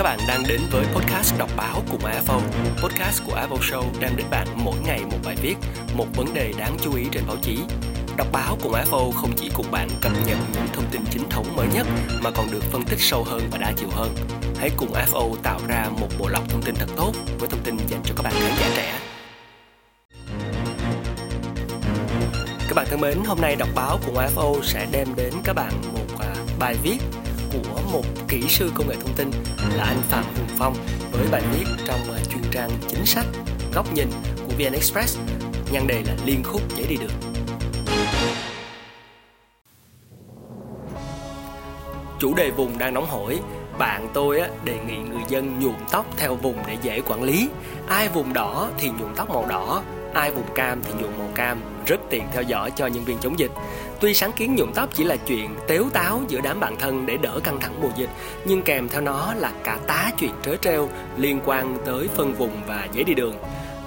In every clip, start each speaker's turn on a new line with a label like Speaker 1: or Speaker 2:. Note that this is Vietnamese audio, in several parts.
Speaker 1: Các bạn đang đến với podcast đọc báo cùng AFO. Podcast của AFO Show đem đến bạn mỗi ngày một bài viết, một vấn đề đáng chú ý trên báo chí. Đọc báo cùng AFO không chỉ cùng bạn cập nhật những thông tin chính thống mới nhất mà còn được phân tích sâu hơn và đa chiều hơn. Hãy cùng AFO tạo ra một bộ lọc thông tin thật tốt với thông tin dành cho các bạn khán giả trẻ. Các bạn thân mến, hôm nay đọc báo cùng AFO sẽ đem đến các bạn một à, bài viết của một kỹ sư công nghệ thông tin là anh Phạm Hùng Phong với bài viết trong à, chuyên trang chính sách góc nhìn của VN Express nhan đề là liên khúc dễ đi được. Chủ đề vùng đang nóng hổi, bạn tôi á, đề nghị người dân nhuộm tóc theo vùng để dễ quản lý. Ai vùng đỏ thì nhuộm tóc màu đỏ, ai vùng cam thì nhuộm màu cam, rất tiện theo dõi cho nhân viên chống dịch. Tuy sáng kiến nhuộm tóc chỉ là chuyện tếu táo giữa đám bạn thân để đỡ căng thẳng mùa dịch, nhưng kèm theo nó là cả tá chuyện trớ trêu liên quan tới phân vùng và giấy đi đường.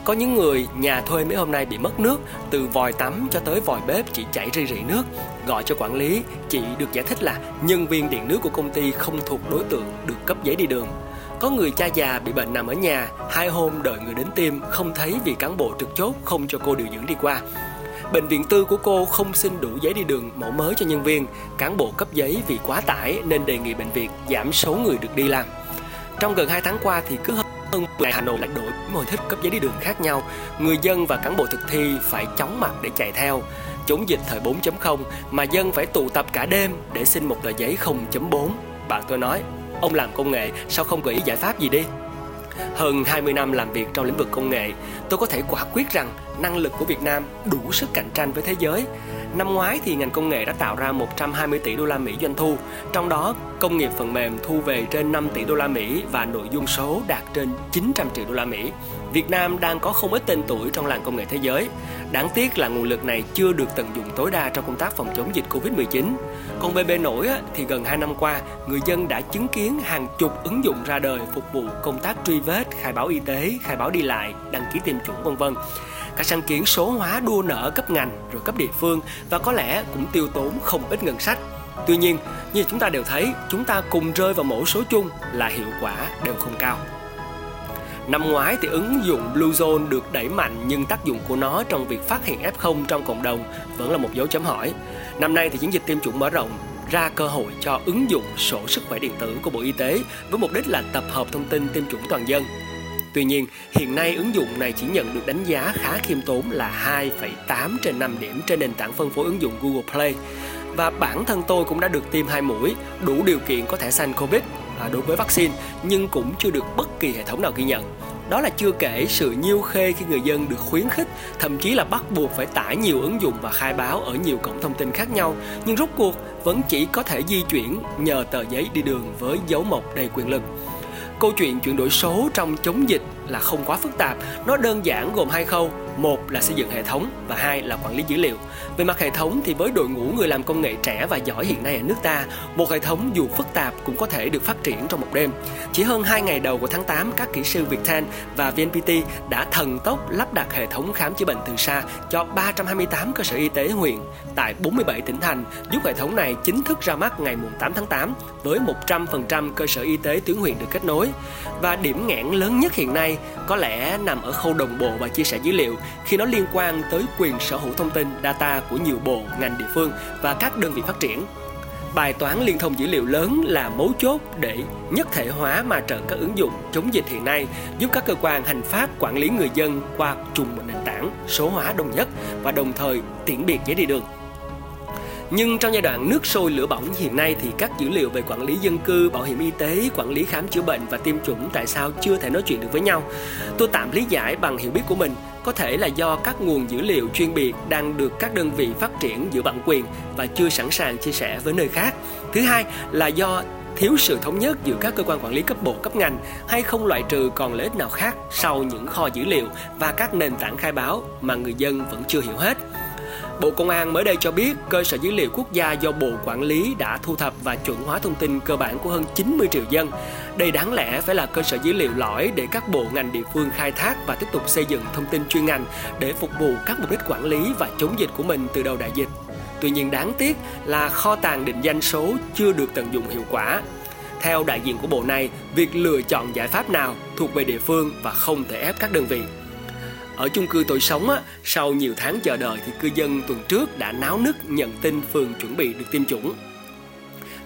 Speaker 1: Có những người nhà thuê mấy hôm nay bị mất nước, từ vòi tắm cho tới vòi bếp chỉ chảy rỉ rỉ nước. Gọi cho quản lý, chị được giải thích là nhân viên điện nước của công ty không thuộc đối tượng được cấp giấy đi đường. Có người cha già bị bệnh nằm ở nhà, hai hôm đợi người đến tiêm không thấy vì cán bộ trực chốt không cho cô điều dưỡng đi qua. Bệnh viện tư của cô không xin đủ giấy đi đường mẫu mới cho nhân viên, cán bộ cấp giấy vì quá tải nên đề nghị bệnh viện giảm số người được đi làm. Trong gần 2 tháng qua thì cứ hơn ngày Hà Nội lại đổi mô thức cấp giấy đi đường khác nhau, người dân và cán bộ thực thi phải chóng mặt để chạy theo. Chống dịch thời 4.0 mà dân phải tụ tập cả đêm để xin một tờ giấy 0.4. Bạn tôi nói, ông làm công nghệ sao không gợi ý giải pháp gì đi? Hơn 20 năm làm việc trong lĩnh vực công nghệ, tôi có thể quả quyết rằng năng lực của Việt Nam đủ sức cạnh tranh với thế giới. Năm ngoái thì ngành công nghệ đã tạo ra 120 tỷ đô la Mỹ doanh thu, trong đó công nghiệp phần mềm thu về trên 5 tỷ đô la Mỹ và nội dung số đạt trên 900 triệu đô la Mỹ. Việt Nam đang có không ít tên tuổi trong làng công nghệ thế giới. Đáng tiếc là nguồn lực này chưa được tận dụng tối đa trong công tác phòng chống dịch Covid-19. Còn BB nổi thì gần 2 năm qua, người dân đã chứng kiến hàng chục ứng dụng ra đời phục vụ công tác truy vết, khai báo y tế, khai báo đi lại, đăng ký tiêm chủng vân vân các sáng kiến số hóa đua nở cấp ngành rồi cấp địa phương và có lẽ cũng tiêu tốn không ít ngân sách. Tuy nhiên, như chúng ta đều thấy, chúng ta cùng rơi vào mẫu số chung là hiệu quả đều không cao. Năm ngoái thì ứng dụng Bluezone được đẩy mạnh nhưng tác dụng của nó trong việc phát hiện F0 trong cộng đồng vẫn là một dấu chấm hỏi. Năm nay thì chiến dịch tiêm chủng mở rộng ra cơ hội cho ứng dụng sổ sức khỏe điện tử của Bộ Y tế với mục đích là tập hợp thông tin tiêm chủng toàn dân Tuy nhiên, hiện nay ứng dụng này chỉ nhận được đánh giá khá khiêm tốn là 2,8 trên 5 điểm trên nền tảng phân phối ứng dụng Google Play. Và bản thân tôi cũng đã được tiêm hai mũi, đủ điều kiện có thẻ xanh Covid À, đối với vaccine, nhưng cũng chưa được bất kỳ hệ thống nào ghi nhận. Đó là chưa kể sự nhiêu khê khi người dân được khuyến khích, thậm chí là bắt buộc phải tải nhiều ứng dụng và khai báo ở nhiều cổng thông tin khác nhau, nhưng rốt cuộc vẫn chỉ có thể di chuyển nhờ tờ giấy đi đường với dấu mộc đầy quyền lực. Câu chuyện chuyển đổi số trong chống dịch là không quá phức tạp, nó đơn giản gồm hai khâu, một là xây dựng hệ thống và hai là quản lý dữ liệu. Về mặt hệ thống thì với đội ngũ người làm công nghệ trẻ và giỏi hiện nay ở nước ta, một hệ thống dù phức tạp cũng có thể được phát triển trong một đêm. Chỉ hơn 2 ngày đầu của tháng 8, các kỹ sư Viettel và VNPT đã thần tốc lắp đặt hệ thống khám chữa bệnh từ xa cho 328 cơ sở y tế huyện tại 47 tỉnh thành, giúp hệ thống này chính thức ra mắt ngày 8 tháng 8 với 100% cơ sở y tế tuyến huyện được kết nối. Và điểm nghẽn lớn nhất hiện nay có lẽ nằm ở khâu đồng bộ và chia sẻ dữ liệu khi nó liên quan tới quyền sở hữu thông tin data của nhiều bộ, ngành địa phương và các đơn vị phát triển. Bài toán liên thông dữ liệu lớn là mấu chốt để nhất thể hóa mà trận các ứng dụng chống dịch hiện nay, giúp các cơ quan hành pháp quản lý người dân qua chung một nền tảng số hóa đồng nhất và đồng thời tiễn biệt giấy đi đường. Nhưng trong giai đoạn nước sôi lửa bỏng hiện nay thì các dữ liệu về quản lý dân cư, bảo hiểm y tế, quản lý khám chữa bệnh và tiêm chủng tại sao chưa thể nói chuyện được với nhau? Tôi tạm lý giải bằng hiểu biết của mình có thể là do các nguồn dữ liệu chuyên biệt đang được các đơn vị phát triển giữ bản quyền và chưa sẵn sàng chia sẻ với nơi khác. Thứ hai là do thiếu sự thống nhất giữa các cơ quan quản lý cấp bộ cấp ngành hay không loại trừ còn lợi ích nào khác sau những kho dữ liệu và các nền tảng khai báo mà người dân vẫn chưa hiểu hết. Bộ Công an mới đây cho biết cơ sở dữ liệu quốc gia do Bộ quản lý đã thu thập và chuẩn hóa thông tin cơ bản của hơn 90 triệu dân. Đây đáng lẽ phải là cơ sở dữ liệu lõi để các bộ ngành địa phương khai thác và tiếp tục xây dựng thông tin chuyên ngành để phục vụ các mục đích quản lý và chống dịch của mình từ đầu đại dịch. Tuy nhiên đáng tiếc là kho tàng định danh số chưa được tận dụng hiệu quả theo đại diện của bộ này, việc lựa chọn giải pháp nào thuộc về địa phương và không thể ép các đơn vị. Ở chung cư tôi sống, á, sau nhiều tháng chờ đợi thì cư dân tuần trước đã náo nức nhận tin phường chuẩn bị được tiêm chủng.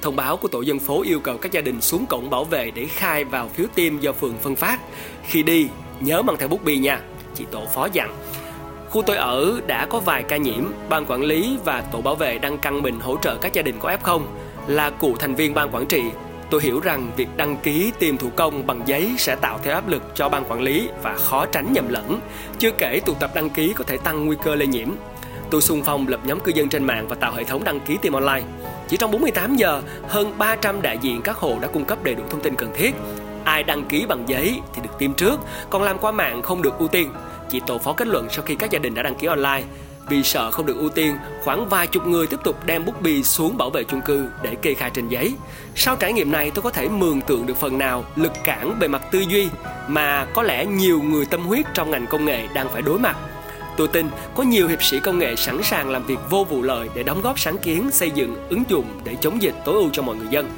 Speaker 1: Thông báo của tổ dân phố yêu cầu các gia đình xuống cổng bảo vệ để khai vào phiếu tiêm do phường phân phát. Khi đi, nhớ mang theo bút bi nha, chị tổ phó dặn. Khu tôi ở đã có vài ca nhiễm, ban quản lý và tổ bảo vệ đang căng mình hỗ trợ các gia đình có F0. Là cụ thành viên ban quản trị, tôi hiểu rằng việc đăng ký tiêm thủ công bằng giấy sẽ tạo thêm áp lực cho ban quản lý và khó tránh nhầm lẫn. Chưa kể tụ tập đăng ký có thể tăng nguy cơ lây nhiễm. Tôi xung phong lập nhóm cư dân trên mạng và tạo hệ thống đăng ký tiêm online. Chỉ trong 48 giờ, hơn 300 đại diện các hộ đã cung cấp đầy đủ thông tin cần thiết. Ai đăng ký bằng giấy thì được tiêm trước, còn làm qua mạng không được ưu tiên. Chị tổ phó kết luận sau khi các gia đình đã đăng ký online, vì sợ không được ưu tiên, khoảng vài chục người tiếp tục đem bút bi xuống bảo vệ chung cư để kê khai trên giấy. Sau trải nghiệm này tôi có thể mường tượng được phần nào lực cản bề mặt tư duy mà có lẽ nhiều người tâm huyết trong ngành công nghệ đang phải đối mặt. Tôi tin có nhiều hiệp sĩ công nghệ sẵn sàng làm việc vô vụ lợi để đóng góp sáng kiến xây dựng ứng dụng để chống dịch tối ưu cho mọi người dân.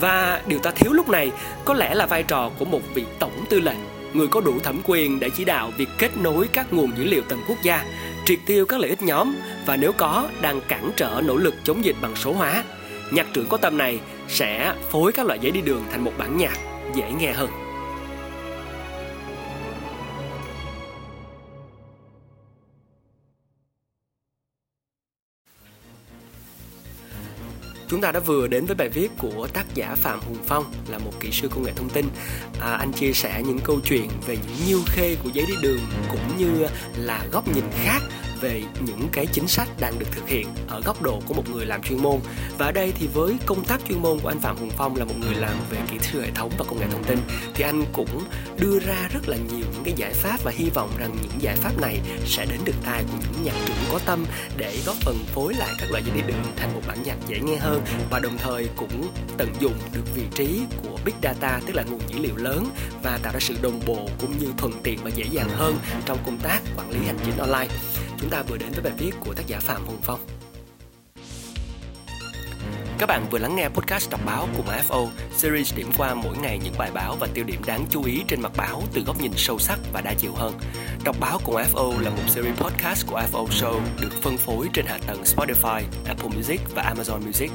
Speaker 1: Và điều ta thiếu lúc này có lẽ là vai trò của một vị tổng tư lệnh người có đủ thẩm quyền để chỉ đạo việc kết nối các nguồn dữ liệu tầm quốc gia, triệt tiêu các lợi ích nhóm và nếu có, đang cản trở nỗ lực chống dịch bằng số hóa. Nhạc trưởng có tâm này sẽ phối các loại giấy đi đường thành một bản nhạc dễ nghe hơn. Chúng ta đã vừa đến với bài viết của tác giả Phạm Hùng Phong là một kỹ sư công nghệ thông tin. À, anh chia sẻ những câu chuyện về những nhiêu khê của giấy đi đường cũng như là góc nhìn khác về những cái chính sách đang được thực hiện ở góc độ của một người làm chuyên môn. Và ở đây thì với công tác chuyên môn của anh Phạm Hùng Phong là một người làm về kỹ sư hệ thống và công nghệ thông tin, thì anh cũng đưa ra rất là nhiều những cái giải pháp và hy vọng rằng những giải pháp này sẽ đến được tai của những nhạc trưởng có tâm để góp phần phối lại các loại dây điệu đường thành một bản nhạc dễ nghe hơn và đồng thời cũng tận dụng được vị trí của big data, tức là nguồn dữ liệu lớn và tạo ra sự đồng bộ cũng như thuận tiện và dễ dàng hơn trong công tác quản lý hành chính online chúng ta vừa đến với bài viết của tác giả Phạm Hùng Phong. Các bạn vừa lắng nghe podcast đọc báo cùng AFO, series điểm qua mỗi ngày những bài báo và tiêu điểm đáng chú ý trên mặt báo từ góc nhìn sâu sắc và đa chiều hơn. Đọc báo cùng AFO là một series podcast của AFO Show được phân phối trên hạ tầng Spotify, Apple Music và Amazon Music.